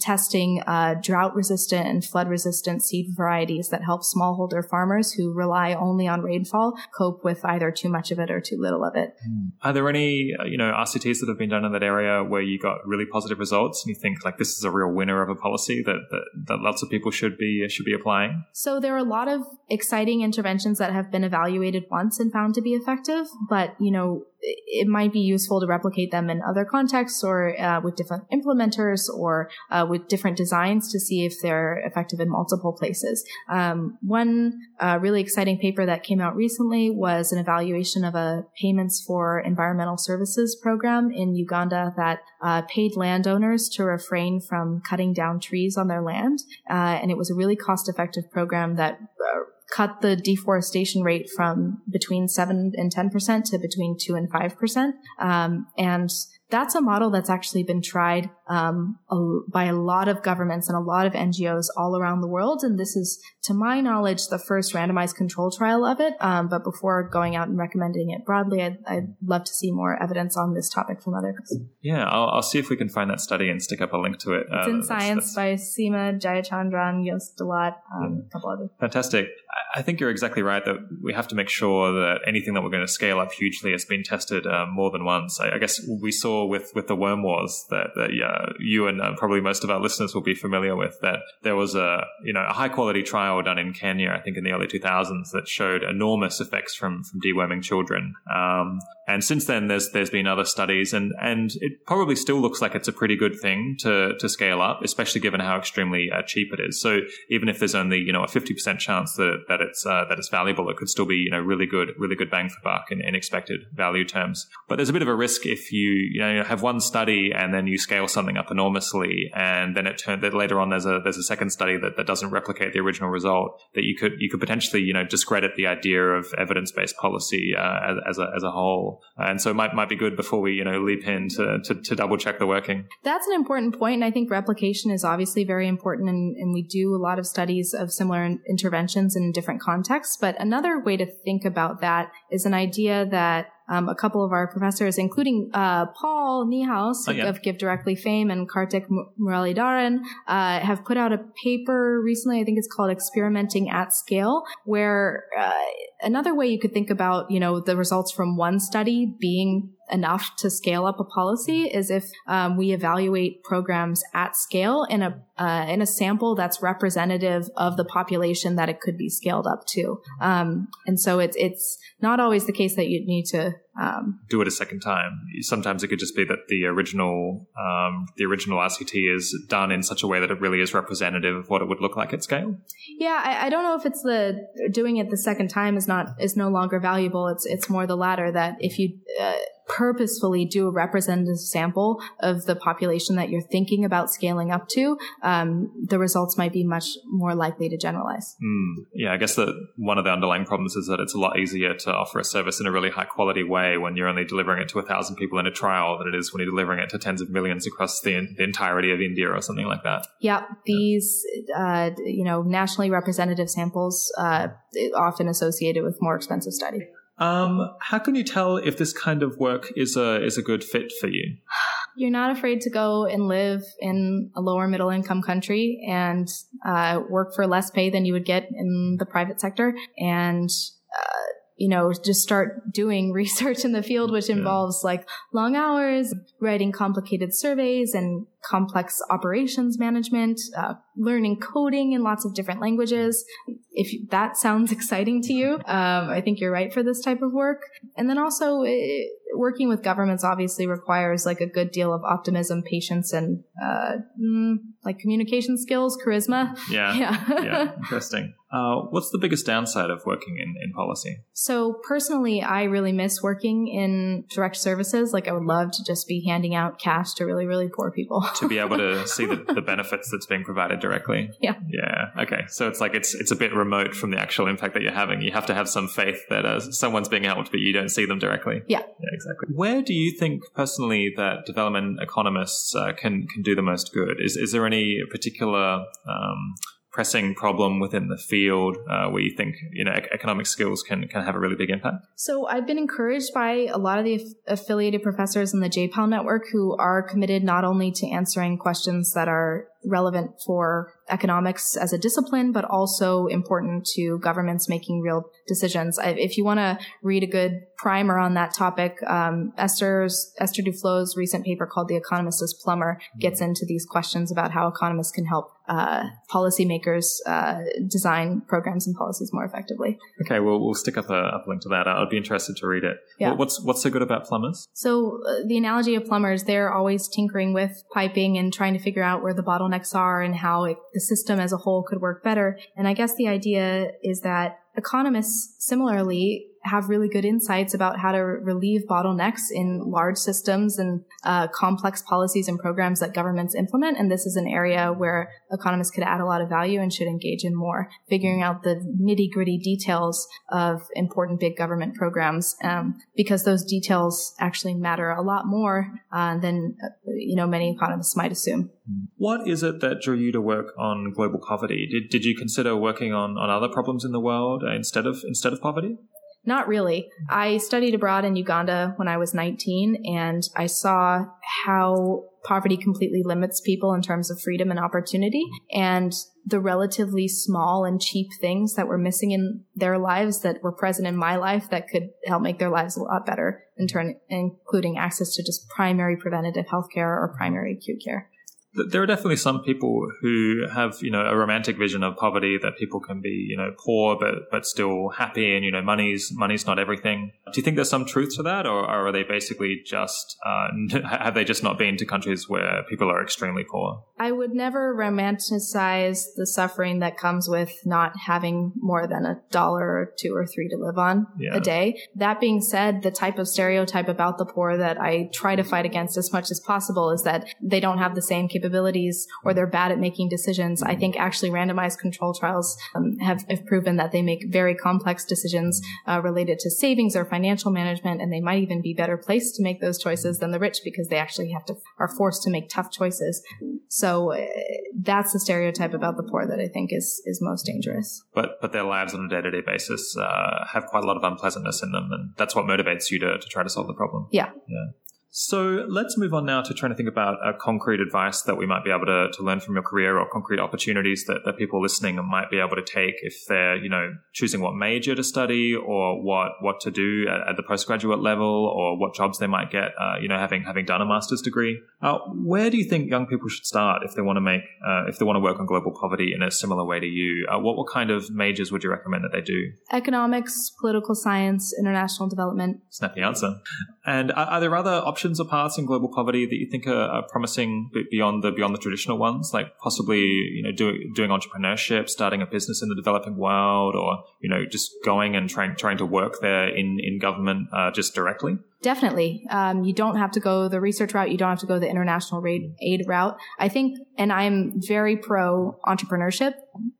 [SPEAKER 2] testing uh, drought resistant and flood resistant seed varieties that help smallholder farmers who rely only on rainfall cope with either too much of it or too little of it.
[SPEAKER 1] Are there any, uh, you know, RCTs that have been done in that area where you got really positive results and you think like this is a real winner of a policy that, that, that lots of people should be should be applying?
[SPEAKER 2] So there are a lot of exciting interventions that have been evaluated once and found to be effective, but you know, it might be useful to replicate them in other contexts or uh, with different implementers or uh, with different designs to see if they're effective in multiple places. Um, one uh, really exciting paper that came out recently was an evaluation of a payments for environmental services program in Uganda that uh, paid landowners to refrain from cutting down trees on their land. Uh, and it was a really cost effective program that uh, cut the deforestation rate from between 7 and 10% to between 2 and 5%. Um, and that's a model that's actually been tried um, a, by a lot of governments and a lot of NGOs all around the world. And this is, to my knowledge, the first randomized control trial of it. Um, but before going out and recommending it broadly, I'd, I'd, love to see more evidence on this topic from others.
[SPEAKER 1] Yeah, I'll, I'll, see if we can find that study and stick up a link to it.
[SPEAKER 2] It's uh, in Science that's... by Seema Jayachandran, Joost de Laat, um, yeah. a couple others.
[SPEAKER 1] Fantastic. I think you're exactly right that we have to make sure that anything that we're going to scale up hugely has been tested uh, more than once. I, I, guess we saw with, with the worm wars that, that yeah, you and uh, probably most of our listeners will be familiar with that there was a you know a high quality trial done in Kenya, I think in the early 2000s, that showed enormous effects from from deworming children. Um, and since then, there's there's been other studies, and and it probably still looks like it's a pretty good thing to to scale up, especially given how extremely uh, cheap it is. So even if there's only you know a 50% chance that that it's uh, that it's valuable, it could still be you know really good really good bang for buck in, in expected value terms. But there's a bit of a risk if you you know have one study and then you scale something up enormously, and then it turned that later on there's a there's a second study that, that doesn't replicate the original result. That you could you could potentially you know discredit the idea of evidence based policy uh, as, as a as a whole, and so it might might be good before we you know leap in to, to, to double check the working.
[SPEAKER 2] That's an important point, and I think replication is obviously very important, and, and we do a lot of studies of similar interventions in different contexts. But another way to think about that is an idea that um, a couple of our professors, including uh, Paul Niehaus oh, yeah. of Give Directly fame and Kartik Muralidharan, uh, have put out a paper recently. I think it's called "Experimenting at Scale," where uh, another way you could think about, you know, the results from one study being enough to scale up a policy is if um, we evaluate programs at scale in a uh, in a sample that's representative of the population that it could be scaled up to. Um, and so it's it's not always the case that you need to um,
[SPEAKER 1] do it a second time. Sometimes it could just be that the original um, the original RCT is done in such a way that it really is representative of what it would look like at scale.
[SPEAKER 2] Yeah, I, I don't know if it's the doing it the second time is not is no longer valuable. It's it's more the latter that if you uh, purposefully do a representative sample of the population that you're thinking about scaling up to, um, the results might be much more likely to generalize.
[SPEAKER 1] Mm, yeah, I guess that one of the underlying problems is that it's a lot easier to offer a service in a really high quality way when you're only delivering it to a thousand people in a trial than it is when you're delivering it to tens of millions across the, the entirety of India or something like that.
[SPEAKER 2] Yeah, these uh, you know nationally representative samples uh, often associated with more expensive study.
[SPEAKER 1] Um, how can you tell if this kind of work is a is a good fit for you? [sighs]
[SPEAKER 2] You're not afraid to go and live in a lower middle income country and uh, work for less pay than you would get in the private sector, and uh, you know, just start doing [laughs] research in the field, which involves yeah. like long hours, writing complicated surveys and complex operations management, uh, learning coding in lots of different languages. If that sounds [laughs] exciting to you, um, I think you're right for this type of work. And then also, it, working with governments obviously requires like a good deal of optimism, patience, and uh, mm, like communication skills, charisma.
[SPEAKER 1] Yeah. [laughs] Yeah. yeah. [laughs] Interesting. Uh, what's the biggest downside of working in, in policy?
[SPEAKER 2] So personally, I really miss working in direct services. Like I would love to just be handing out cash to really, really poor people.
[SPEAKER 1] To be able to see the, the benefits that's being provided directly. [laughs]
[SPEAKER 2] Yeah.
[SPEAKER 1] Yeah. Okay. So it's like it's it's a bit remote from the actual impact that you're having. You have to have some faith that uh, someone's being helped, but you don't see them directly.
[SPEAKER 2] Yeah.
[SPEAKER 1] Yeah. Exactly. Where do you think personally that development economists uh, can can do the most good? Is is there any particular um, pressing problem within the field uh, where you think you know economic skills can can have a really big impact?
[SPEAKER 2] So I've been encouraged by a lot of the affiliated professors in the JPAL network who are committed not only to answering questions that are relevant for economics as a discipline, but also important to governments making real decisions. If you want to read a good primer on that topic, um, Esther's, Esther Duflo's recent paper called The Economist as Plumber gets into these questions about how economists can help uh, policymakers uh, design programs and policies more effectively.
[SPEAKER 1] Okay, well, we'll stick up a, up a link to that. I'd be interested to read it. Yeah. What's what's so good about plumbers?
[SPEAKER 2] So uh, the analogy of plumbers, they're always tinkering with piping and trying to figure out where the bottlenecks are and how it, the system as a whole could work better. And I guess the idea is that economists similarly have really good insights about how to relieve bottlenecks in large systems and uh, complex policies and programs that governments implement. And this is an area where economists could add a lot of value and should engage in more, figuring out the nitty gritty details of important big government programs, um, because those details actually matter a lot more uh, than you know many economists might assume.
[SPEAKER 1] What is it that drew you to work on global poverty? Did, did you consider working on, on other problems in the world instead of instead of poverty?
[SPEAKER 2] Not really. I studied abroad in Uganda when I was 19 and I saw how poverty completely limits people in terms of freedom and opportunity and the relatively small and cheap things that were missing in their lives that were present in my life that could help make their lives a lot better in turn, including access to just primary preventative health care or primary acute care
[SPEAKER 1] there are definitely some people who have you know a romantic vision of poverty that people can be you know poor but but still happy and you know money's money's not everything. Do you think there's some truth to that or, or are they basically just uh, [laughs] have they just not been to countries where people are extremely poor?
[SPEAKER 2] I would never romanticize the suffering that comes with not having more than a dollar or two or three to live on yeah. a day. That being said the type of stereotype about the poor that i try to fight against as much as possible is that they don't have the same capability capabilities or they're bad at making decisions. I think actually randomized control trials um, have, have, proven that they make very complex decisions uh, related to savings or financial management, and they might even be better placed to make those choices than the rich because they actually have to are forced to make tough choices. So uh, that's the stereotype about the poor that I think is is most dangerous.
[SPEAKER 1] But but their lives on a day to day basis uh, have quite a lot of unpleasantness in them, and that's what motivates you to, to try to solve the problem.
[SPEAKER 2] Yeah.
[SPEAKER 1] Yeah. So let's move on now to trying to think about a concrete advice that we might be able to, to learn from your career or concrete opportunities that, that people listening might be able to take if they're, you know, choosing what major to study or what, what to do at, at the postgraduate level or what jobs they might get, uh, you know, having, having done a master's degree. Uh, where do you think young people should start if they want to make, uh, if they want to work on global poverty in a similar way to you? Uh, what, what kind of majors would you recommend that they do?
[SPEAKER 2] Economics, political science, international development.
[SPEAKER 1] Snappy answer. And are, are there other options options or paths in global poverty that you think are, are promising beyond the beyond the traditional ones, like possibly you know doing doing entrepreneurship, starting a business in the developing world, or you know just going and trying trying to work there in in government uh, just directly?
[SPEAKER 2] Definitely. Um, you don't have to go the research route. You don't have to go the international aid route. I think, and I'm very pro entrepreneurship.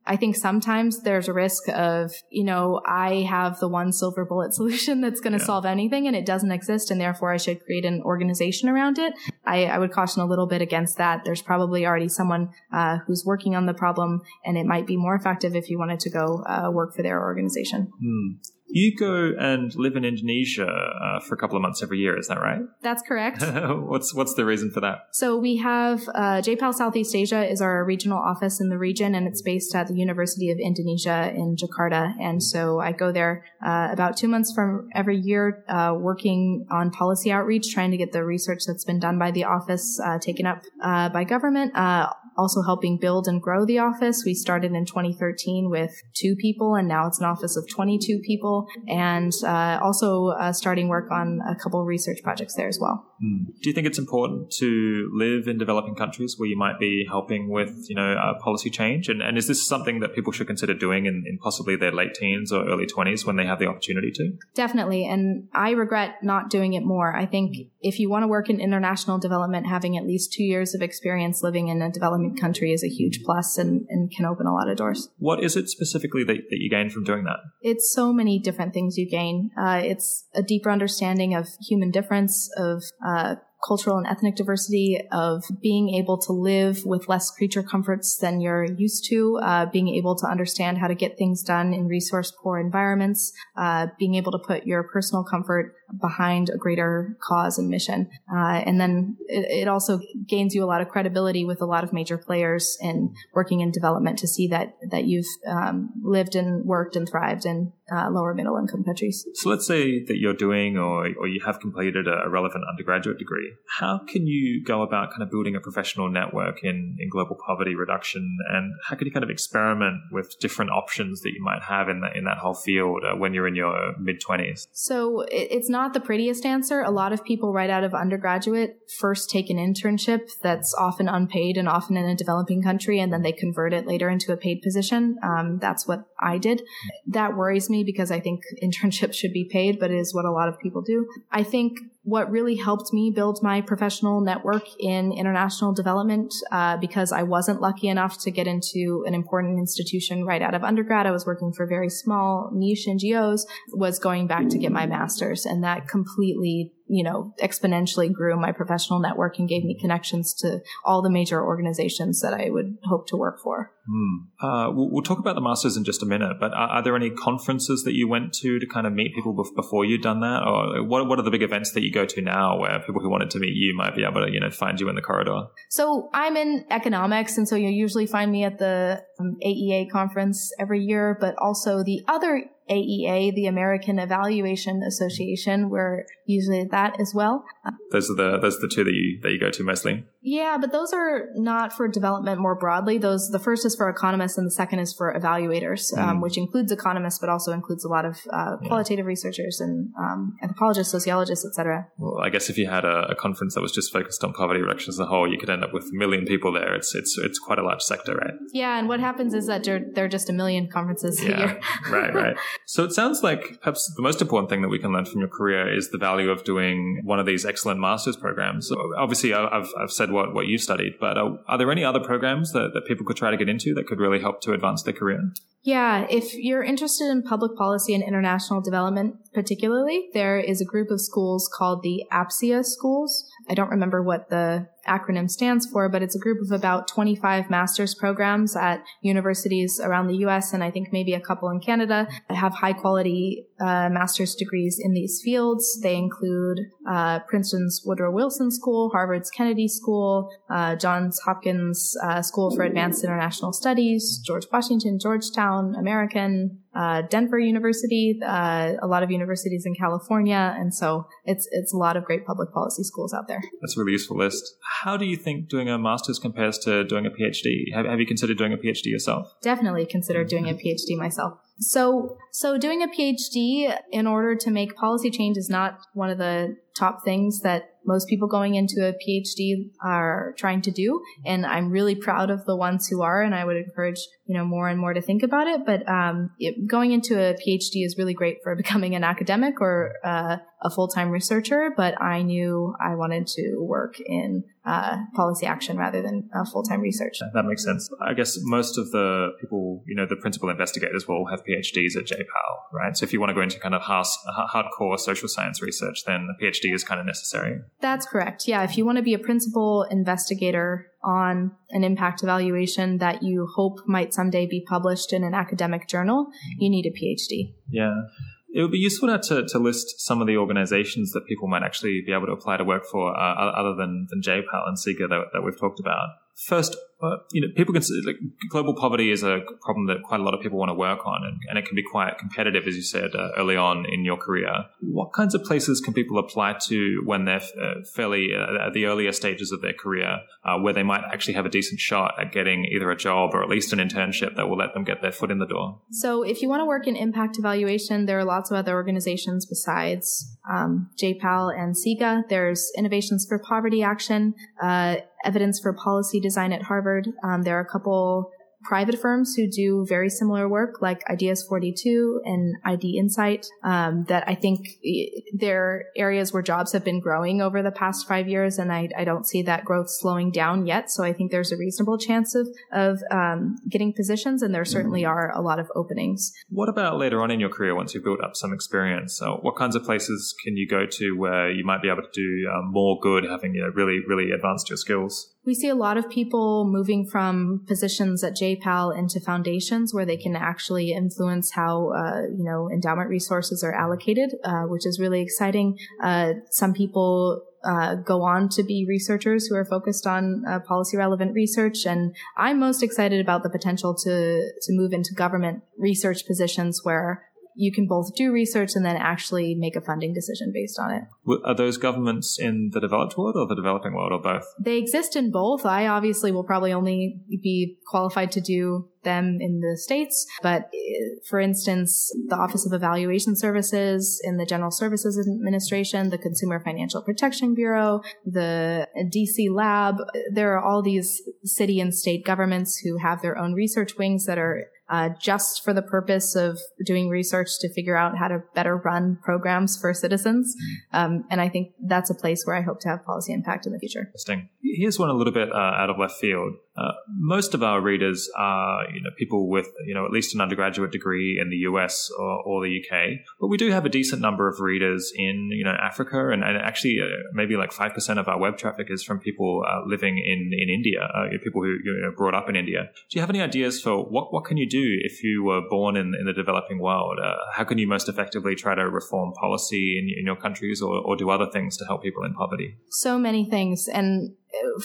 [SPEAKER 2] I think sometimes there's a risk of, you know, I have the one silver bullet [laughs] solution that's going to yeah. solve anything and it doesn't exist. And therefore I should create an organization around it. I, I would caution a little bit against that. There's probably already someone, uh, who's working on the problem and it might be more effective if you wanted to go, uh, work for their organization.
[SPEAKER 1] Hmm. You go and live in Indonesia uh, for a couple of months every year, is that right? [laughs]
[SPEAKER 2] That's correct.
[SPEAKER 1] what's what's the reason for that?
[SPEAKER 2] So we have uh, JPAL Southeast Asia is our regional office in the region, and it's based at the University of Indonesia in Jakarta. And so I go there uh, about two months from every year, uh, working on policy outreach, trying to get the research that's been done by the office uh, taken up uh, by government also helping build and grow the office. We started in 2013 with two people and now it's an office of 22 people and uh, also uh, starting work on a couple research projects there as well.
[SPEAKER 1] Mm. Do you think it's important to live in developing countries where you might be helping with, you know, uh, policy change? And, and is this something that people should consider doing in, in possibly their late teens or early 20s when they have the opportunity to?
[SPEAKER 2] Definitely. And I regret not doing it more. I think if you want to work in international development, having at least two years of experience living in a developing country is a huge plus and, and can open a lot of doors.
[SPEAKER 1] What is it specifically that, that you gain from doing that?
[SPEAKER 2] It's so many different things you gain. Uh, it's a deeper understanding of human difference, of uh, cultural and ethnic diversity, of being able to live with less creature comforts than you're used to, uh, being able to understand how to get things done in resource poor environments, uh, being able to put your personal comfort behind a greater cause and mission. Uh, and then it, it, also gains you a lot of credibility with a lot of major players in working in development to see that that you've um, lived and worked and thrived in uh, lower middle income countries.
[SPEAKER 1] So let's say that you're doing or, or you have completed a relevant undergraduate degree. How can you go about kind of building a professional network in, in global poverty reduction? And how can you kind of experiment with different options that you might have in that, in that whole field uh, when you're in your mid 20s?
[SPEAKER 2] So it, it's not not the prettiest answer. A lot of people right out of undergraduate first take an internship that's often unpaid and often in a developing country, and then they convert it later into a paid position. Um, that's what I did. That worries me because I think [laughs] internships should be paid, but it is what a lot of people do. I think what really helped me build my professional network in international development uh, because I wasn't lucky enough to get into an important institution right out of undergrad. I was working for very small niche NGOs, was going back to get my master's, and that completely you know, exponentially grew my professional network and gave me connections to all the major organizations that I would hope to work for.
[SPEAKER 1] Hmm. Uh, we'll, we'll, talk about the masters in just a minute, but are, are, there any conferences that you went to to kind of meet people before you'd done that, or what what are the big events that you go to now where people who wanted to meet you might be able to you know find you in the corridor?
[SPEAKER 2] So I'm in economics, and so you'll usually find me at the um, AEA conference every year, but also the other AEA, the American Evaluation Association. We're usually at that as well.
[SPEAKER 1] Those are the those are the two that you that you go to mostly.
[SPEAKER 2] Yeah, but those are not for development more broadly. Those the first is for economists, and the second is for evaluators, mm. um, which includes economists, but also includes a lot of uh, qualitative yeah. researchers and um, anthropologists, sociologists, etc.
[SPEAKER 1] Well, I guess if you had a, a, conference that was just focused on poverty reduction as a whole, you could end up with a million people there. It's it's it's quite a large sector, right?
[SPEAKER 2] Yeah, and what happens is that there, there are just a million conferences yeah. a year. [laughs]
[SPEAKER 1] right, right. So it sounds like perhaps the most important thing that we can learn from your career is the value of doing one of these excellent master's programs. So obviously, I've, I've said what, what you studied, but are, are there any other programs that, that people could try to get into that could really help to advance their career?
[SPEAKER 2] Yeah, if you're interested in public policy and international development, particularly, there is a group of schools called the APSIA schools. I don't remember what the acronym stands for, but it's a group of about 25 master's programs at universities around the US and I think maybe a couple in Canada that have high quality uh, master's degrees in these fields. They include uh, Princeton's Woodrow Wilson School, Harvard's Kennedy School, uh, Johns Hopkins uh, School for Advanced International Studies, George Washington, Georgetown, American, uh, Denver University, uh, a lot of universities in California, and so it's it's a lot of great public policy schools out there.
[SPEAKER 1] That's a really useful list. How do you think doing a master's compares to doing a PhD? Have, have you considered doing a PhD yourself?
[SPEAKER 2] Definitely considered doing a PhD myself. So, so doing a PhD in order to make policy change is not one of the top things that most people going into a PhD are trying to do. And I'm really proud of the ones who are. And I would encourage, you know, more and more to think about it. But um, it, going into a PhD is really great for [laughs] becoming an academic or uh, a full-time researcher, but I knew I wanted to work in uh, policy action rather than full-time research.
[SPEAKER 1] That makes sense. I guess most of the people, you know, the principal investigators will have PhDs at JPAL, right? So if you want to go into kind of hardcore social science research, then a PhD is kind of necessary.
[SPEAKER 2] That's correct. Yeah, if you want to be a principal investigator on an impact evaluation that you hope might someday be published in an academic journal, you need a PhD.
[SPEAKER 1] Yeah it would be useful to, to list some of the organizations that people might actually be able to apply to work for uh, other than, than JPAL and CEGA that, that we've talked about. First, uh, you know, people can like global poverty is a problem that quite a lot of people want to work on, and, and it can be quite competitive, as you said uh, early on in your career. What kinds of places can people apply to when they're uh, fairly uh, at the earlier stages of their career, uh, where they might actually have a decent shot at getting either a job or at least an internship that will let them get their foot in the door?
[SPEAKER 2] So, if you want to work in impact evaluation, there are lots of other organizations besides um, JPAL and CEGA. There's Innovations for Poverty Action, uh, Evidence for Policy Design at Harvard. Um, there are a couple private firms who do very similar work like Ideas 42 and ID Insight um, that I think they're areas where jobs have been growing over the past five years and I, I, don't see that growth slowing down yet. So I think there's a reasonable chance of, of um, getting positions and there certainly mm-hmm. are a lot of openings.
[SPEAKER 1] What about later on in your career once you've built up some experience? So what kinds of places can you go to where you might be able to do um, more good having you know, really, really advanced your skills?
[SPEAKER 2] We see a lot of people moving from positions at JPAL into foundations where they can actually influence how, uh, you know, endowment resources are allocated, uh, which is really exciting. Uh, some people uh, go on to be researchers who are focused on uh, policy relevant research. And I'm most excited about the potential to, to move into government research positions where you can both do research and then actually make a funding decision based on it.
[SPEAKER 1] Are those governments in the developed world or the developing world or both?
[SPEAKER 2] They exist in both. I obviously will probably only be qualified to do them in the States. But uh, for instance, the Office of Evaluation Services in the General Services Administration, the Consumer Financial Protection Bureau, the DC Lab, there are all these city and state governments who have their own research wings that are uh, just for the purpose of doing research to figure out how to better run programs for citizens. Um, and I think that's a place where I hope to have policy impact in the future.
[SPEAKER 1] Interesting. Here's one a little bit uh, out of left field. Uh, most of our readers are, you know, people with, you know, at least an undergraduate degree in the US or, or the UK. But we do have a decent number of readers in, you know, Africa, and, and actually, uh, maybe like five percent of our web traffic is from people uh, living in in India, uh, people who you know, brought up in India. Do you have any ideas for what what can you do if you were born in, in the developing world? Uh, how can you most effectively try to reform policy in, in your countries, or, or do other things to help people in poverty?
[SPEAKER 2] So many things, and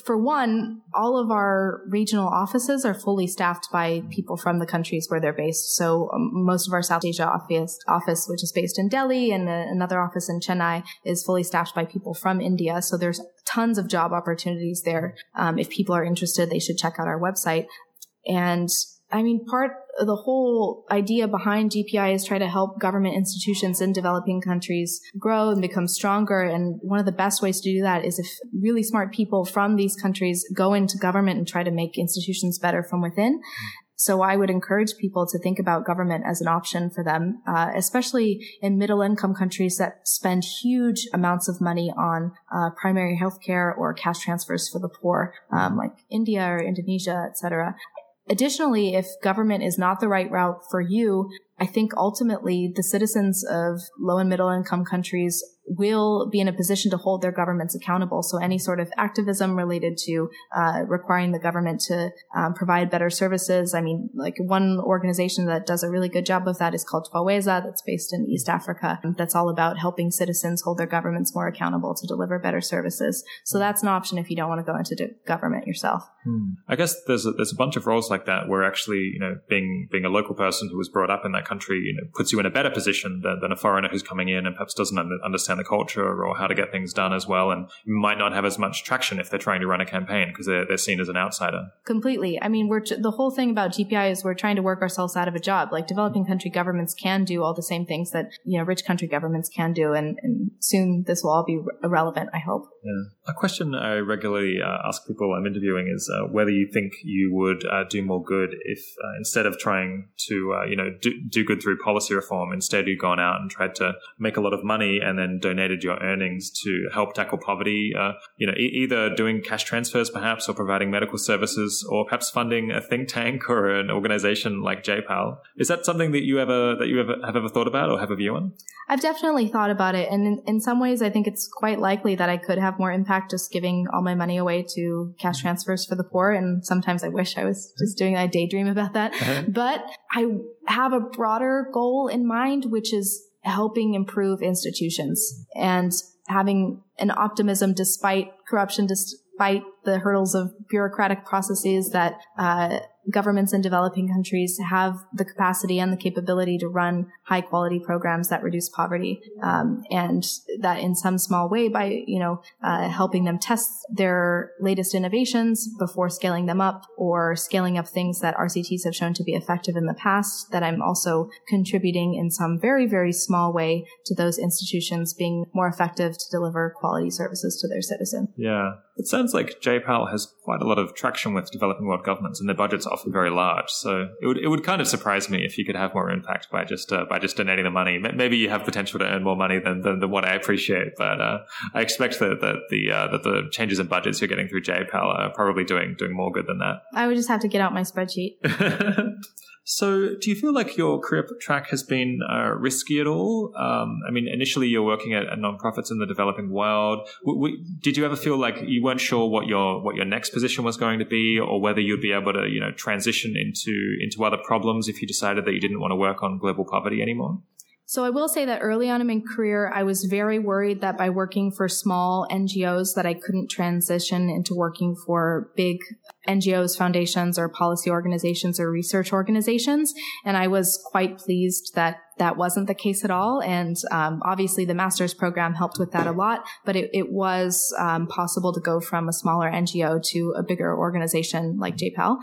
[SPEAKER 2] for one, all of our regional offices are fully staffed by people from the countries where they're based. So um, most of our South Asia office, office, which is based in Delhi, and another office in Chennai, is fully staffed by people from India. So there's tons of job opportunities there. Um, if people are interested, they should check out our website. And I mean, part the whole idea behind GPI is try to help government institutions in developing countries grow and become stronger. And one of the best ways to do that is if really smart people from these countries go into government and try to make institutions better from within. So I would encourage people to think about government as an option for them, uh, especially in middle income countries that spend huge amounts of money on uh, primary healthcare or cash transfers for the poor, um, like India or Indonesia, etc. Additionally, if government is not the right route for you, I think ultimately the citizens of low and middle income countries will be in a position to hold their governments accountable. So any sort of activism related to uh, requiring the government to um, provide better services. I mean, like one organization that does a really good job of that is called Twaweza, that's based in East Africa. That's all about helping citizens hold their governments more accountable to deliver better services. So that's an option if you don't want to go into government yourself.
[SPEAKER 1] Hmm. I guess there's a, there's a bunch of roles like that where actually, you know, being being a local person who was brought up in that country, you know, puts you in a better position than, than a foreigner who's coming in and perhaps doesn't understand the the culture or how to get things done as well, and might not have as much traction if they're trying to run a campaign because they're, they're seen as an outsider.
[SPEAKER 2] Completely. I mean, we're the whole thing about GPI is we're trying to work ourselves out of a job. Like developing country governments can do all the same things that you know rich country governments can do, and, and soon this will all be irrelevant. I hope.
[SPEAKER 1] Yeah. A question I regularly uh, ask people I'm interviewing is uh, whether you think you would uh, do more good if uh, instead of trying to uh, you know do, do good through policy reform, instead you'd gone out and tried to make a lot of money and then donated your earnings to help tackle poverty. Uh, you know, e- either doing cash transfers perhaps, or providing medical services, or perhaps funding a think tank or an organization like JPAL. Is that something that you ever that you ever have ever thought about or have a view on?
[SPEAKER 2] I've definitely thought about it, and in, in some ways, I think it's quite likely that I could have more impact just giving all my money away to cash transfers for the poor. And sometimes I wish I was [laughs] just doing. I daydream about that, uh-huh. but I have a broader goal in mind, which is helping improve institutions and having an optimism despite corruption, despite the hurdles of bureaucratic processes that uh, governments in developing countries have the capacity and the capability to run high quality programs that reduce poverty, um, and that in some small way by you know uh, helping them test their latest innovations before scaling them up or scaling up things that RCTs have shown to be effective in the past. That I'm also contributing in some very very small way to those institutions being more effective to deliver quality services to their citizens.
[SPEAKER 1] Yeah, it sounds like JPAL has quite a lot of traction with developing world governments, and their budgets are often very large. So it would it would kind of surprise me if you could have more impact by just uh, by just donating the money. Maybe you have potential to earn more money than than, than what I appreciate, but uh, I expect that that the uh, that the changes in budgets you're getting through JPAL are probably doing doing more good than that.
[SPEAKER 2] I would just have to get out my spreadsheet. [laughs]
[SPEAKER 1] So, do you feel like your career track has been uh, risky at all? Um, I mean, initially you're working at, at nonprofits in the developing world. W- w- did you ever feel like you weren't sure what your what your next position was going to be, or whether you'd be able to, you know, transition into into other problems if you decided that you didn't want to work on global poverty anymore?
[SPEAKER 2] So I will say that early on in my career, I was very worried that by working for small NGOs that I couldn't transition into working for big NGOs, foundations, or policy organizations or research organizations. And I was quite pleased that that wasn't the case at all. And um, obviously, the master's program helped with that a lot. But it, it was um, possible to go from a smaller NGO to a bigger organization like JPAL.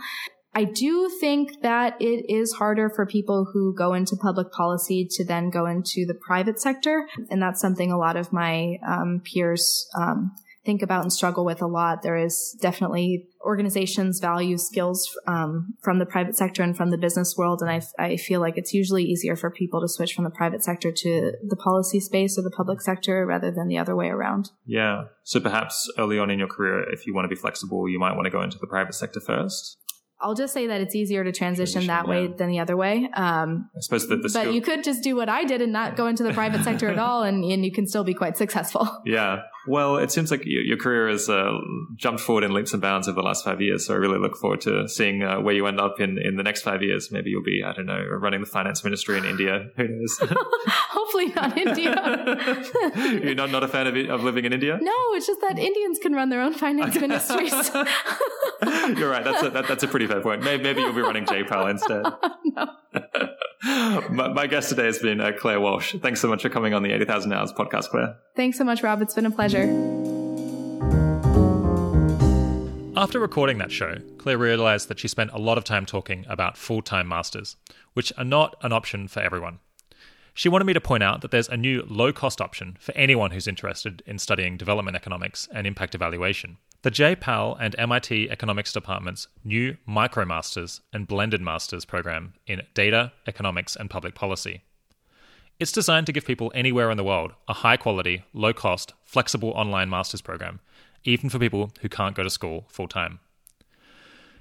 [SPEAKER 2] I do think that it is harder for people who go into public policy to then go into the private sector. And that's something a lot of my um, peers um, think about and struggle with a lot. There is definitely organizations value skills um, from the private sector and from the business world. And I, I feel like it's usually easier for people to switch from the private sector to the policy space or the public sector rather than the other way around.
[SPEAKER 1] Yeah. So perhaps early on in your career, if you want to be flexible, you might want to go into the private sector first.
[SPEAKER 2] I'll just say that it's easier to transition, transition that yeah. way than the other way. Um,
[SPEAKER 1] I suppose that the
[SPEAKER 2] but you could just do what I did and not go into the private sector at [laughs] all, and, and you can still be quite successful.
[SPEAKER 1] Yeah. Well, it seems like your career has uh, jumped forward in leaps and bounds over the last five years. So I really look forward to seeing uh, where you end up in, in the next five years. Maybe you'll be, I don't know, running the finance ministry in India. Who knows? [laughs]
[SPEAKER 2] Hopefully not India. [laughs]
[SPEAKER 1] You're not, not a fan of, of living in India?
[SPEAKER 2] No, it's just that Indians can run their own finance [laughs] ministries.
[SPEAKER 1] You're right. That's a, that, that's a pretty fair point. Maybe, maybe you'll be running JPAL instead. my, my, guest today has been uh, Claire Walsh. Thanks so much for coming on the 80,000 Hours podcast, Claire.
[SPEAKER 2] Thanks so much, Rob. It's been a pleasure.
[SPEAKER 3] After recording that show, Claire realised that she spent a lot of time talking about full time masters, which are not an option for everyone. She wanted me to point out that there's a new low cost option for anyone who's interested in studying development economics and impact evaluation. The JPAL and MIT Economics Department's new MicroMasters and Blended Masters program in Data, Economics, and Public Policy. It's designed to give people anywhere in the world a high quality, low cost, flexible online master's program, even for people who can't go to school full time.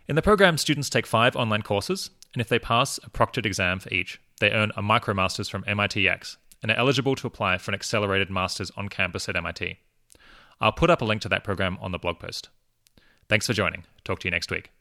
[SPEAKER 3] In the program, students take five online courses, and if they pass a proctored exam for each, they earn a MicroMasters from MITx and are eligible to apply for an accelerated master's on campus at MIT. I'll put up a link to that program on the blog post. Thanks for joining. Talk to you next week.